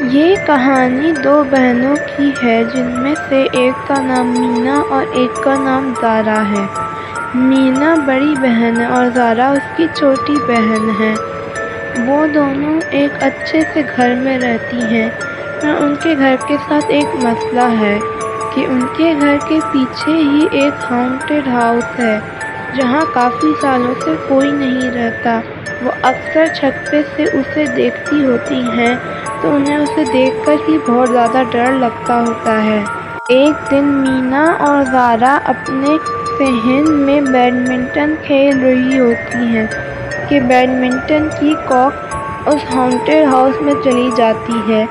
یہ کہانی دو بہنوں کی ہے، جن میں سے ایک کا نام مینا اور ایک کا نام زارا ہے۔ مینا بڑی بہن ہے اور زارا اس کی چھوٹی بہن ہے۔ وہ دونوں ایک اچھے سے گھر میں رہتی ہیں۔ پر ان کے گھر کے ساتھ ایک مسئلہ ہے کہ ان کے گھر کے پیچھے ہی ایک ہانٹیڈ ہاؤس ہے۔ جہاں کافی سالوں سے کوئی نہیں رہتا۔ وہ اکثر چھت پہ سے اسے دیکھتی ہوتی ہیں، تو انہیں اسے دیکھ کر ہی بہت زیادہ ڈر لگتا ہوتا ہے۔ ایک دن مینا اور زارا اپنے صحن میں بیڈمنٹن کھیل رہی ہوتی ہیں کہ بیڈمنٹن کی کاک اس ہانٹیڈ ہاؤس میں چلی جاتی ہے۔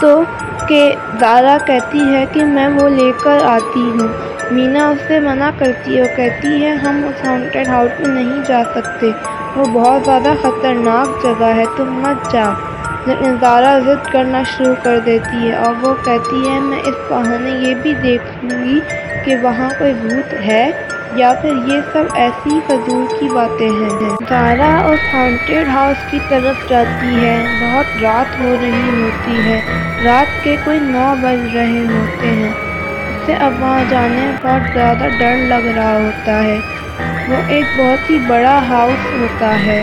تو کہ زارا کہتی ہے کہ میں وہ لے کر آتی ہوں۔ مینا اس سے منع کرتی ہے اور کہتی ہے، ہم اس ہانٹیڈ ہاؤس میں نہیں جا سکتے۔ وہ بہت زیادہ خطرناک جگہ ہے، تم مت جاؤ لیکن زارا ضد کرنا شروع کر دیتی ہے اور وہ کہتی ہے، میں اس بہانے یہ بھی دیکھ لوں گی کہ وہاں کوئی بھوت ہے۔ یا پھر یہ سب ایسی فضول کی باتیں ہیں۔ زارا اس ہانٹیڈ ہاؤس کی طرف جاتی ہے۔ بہت رات ہو رہی ہوتی ہے۔ رات کے کوئی نو بج رہے ہوتے ہیں۔ اسے اب وہاں جانے میں بہت زیادہ ڈر لگ رہا ہوتا ہے۔ وہ ایک بہت ہی بڑا ہاؤس ہوتا ہے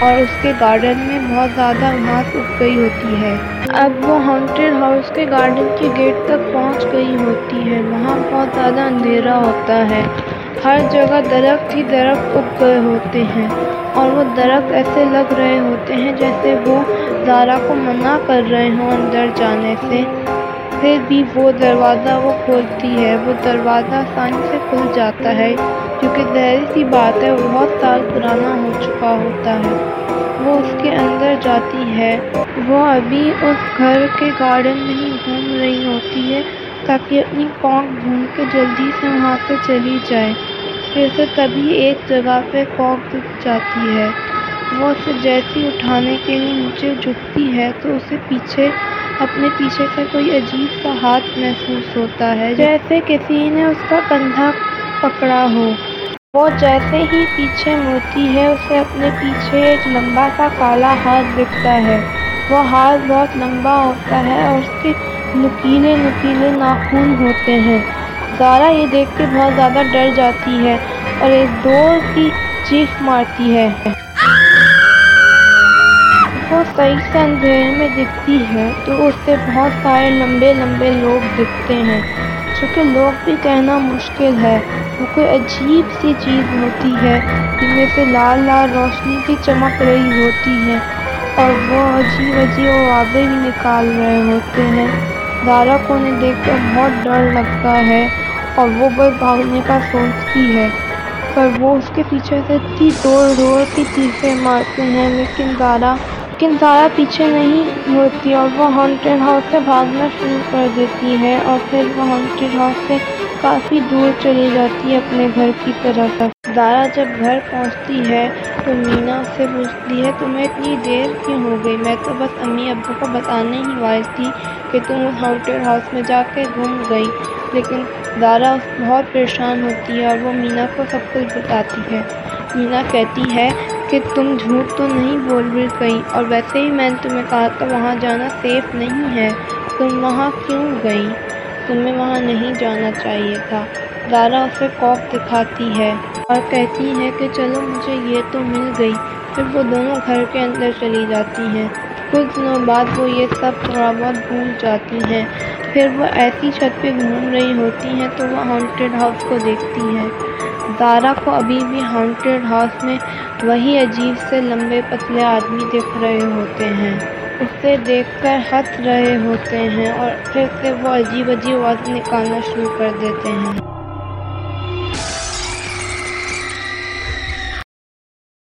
اور اس کے گارڈن میں بہت زیادہ گھاس اگ گئی ہوتی ہے۔ اب وہ ہانٹیڈ ہاؤس کے گارڈن کے گیٹ تک پہنچ گئی ہوتی ہے۔ وہاں بہت زیادہ اندھیرا ہوتا ہے۔ ہر جگہ درخت ہی درخت اگ گئے ہوتے ہیں اور وہ درخت ایسے لگ رہے ہوتے ہیں جیسے وہ زارا کو منع کر رہے ہوں اندر جانے سے۔ پھر بھی وہ دروازہ وہ کھولتی ہے، وہ دروازہ آسانی سے کھل جاتا ہے، کیونکہ ظاہر سی بات ہے وہ بہت سال پرانا ہو چکا ہوتا ہے۔ وہ اس کے اندر جاتی ہے۔ وہ ابھی اس گھر کے گارڈن میں ہی گھوم رہی ہوتی ہے، تاکہ اپنی کاک ڈھونڈ کے جلدی سے وہاں سے چلی جائے۔ پھر سے تبھی ایک جگہ پہ کاک دکھ جاتی ہے۔ وہ اسے جیسی اٹھانے کے لیے نیچے جھکتی ہے، تو اسے پیچھے، اپنے پیچھے سے کوئی عجیب سا ہاتھ محسوس ہوتا ہے۔ جیسے کسی نے اس کا کندھا پکڑا ہو۔ وہ جیسے ہی پیچھے مڑتی ہے، اسے اپنے پیچھے ایک لمبا سا کالا ہاتھ دکھتا ہے۔ وہ ہاتھ بہت لمبا ہوتا ہے اور اس کے نکیلے نکیلے ناخن ہوتے ہیں۔ زارا یہ دیکھ کے بہت زیادہ ڈر جاتی ہے اور ایک زور کی چیخ مارتی ہے۔ وہ صحیح سے اندھیرے میں دکھتی ہے تو اس سے بہت سارے لمبے لمبے لوگ دکھتے ہیں۔ چونکہ لوگ بھی کہنا مشکل ہے، وہ کوئی عجیب سی چیز ہوتی ہے جن میں سے لال لال روشنی بھی چمک رہی ہوتی ہے اور وہ عجیب عجیب آوازیں بھی نکال رہے ہوتے ہیں۔ زارا کو انہیں دیکھ کر بہت ڈر لگتا ہے۔ اور وہ بس بھاگنے کا سوچتی ہے۔ پر وہ اس کے پیچھے سے اتنی دوڑ دوڑ کی چیخیں مارتے ہیں، لیکن زارا لیکن زارا پیچھے نہیں ہوتی اور وہ ہانٹیڈ ہاؤس سے بھاگنا شروع کر دیتی ہے اور پھر وہ ہانٹیڈ ہاؤس سے کافی دور چلی جاتی ہے اپنے گھر کی طرف۔ زارا جب گھر پہنچتی ہے تو مینا اس سے پوچھتی ہے، تمہیں اتنی دیر کیوں ہو گئی؟ میں تو بس امی ابو کو بتانے ہی والی تھی کہ تم اس ہانٹیڈ ہاؤس میں جا کے گم گئی۔ لیکن زارا بہت پریشان ہوتی ہے اور وہ مینا کو سب کچھ بتاتی ہے۔ مینا کہتی ہے کہ تم جھوٹ تو نہیں بول رہی کہیں اور ویسے ہی میں نے تمہیں کہا تھا وہاں جانا سیف نہیں ہے۔ تم وہاں کیوں گئی؟ تمہیں وہاں نہیں جانا چاہیے تھا۔ زارا اسے کاک دکھاتی ہے اور کہتی ہے کہ چلو مجھے یہ تو مل گئی۔ پھر وہ دونوں گھر کے اندر چلی جاتی ہیں۔ کچھ دنوں بعد وہ یہ سب تھوڑا بہت بھول جاتی ہیں۔ پھر وہ ایسی چھت پہ گھوم رہی ہوتی ہیں تو وہ ہانٹیڈ ہاؤس کو دیکھتی ہیں۔ زارا کو ابھی بھی ہانٹیڈ ہاؤس میں وہی عجیب سے لمبے پتلے آدمی دکھ رہے ہوتے ہیں۔ اسے دیکھ کر ہنس رہے ہوتے ہیں اور پھر سے وہ عجیب عجیب آواز نکالنا شروع کر دیتے ہیں۔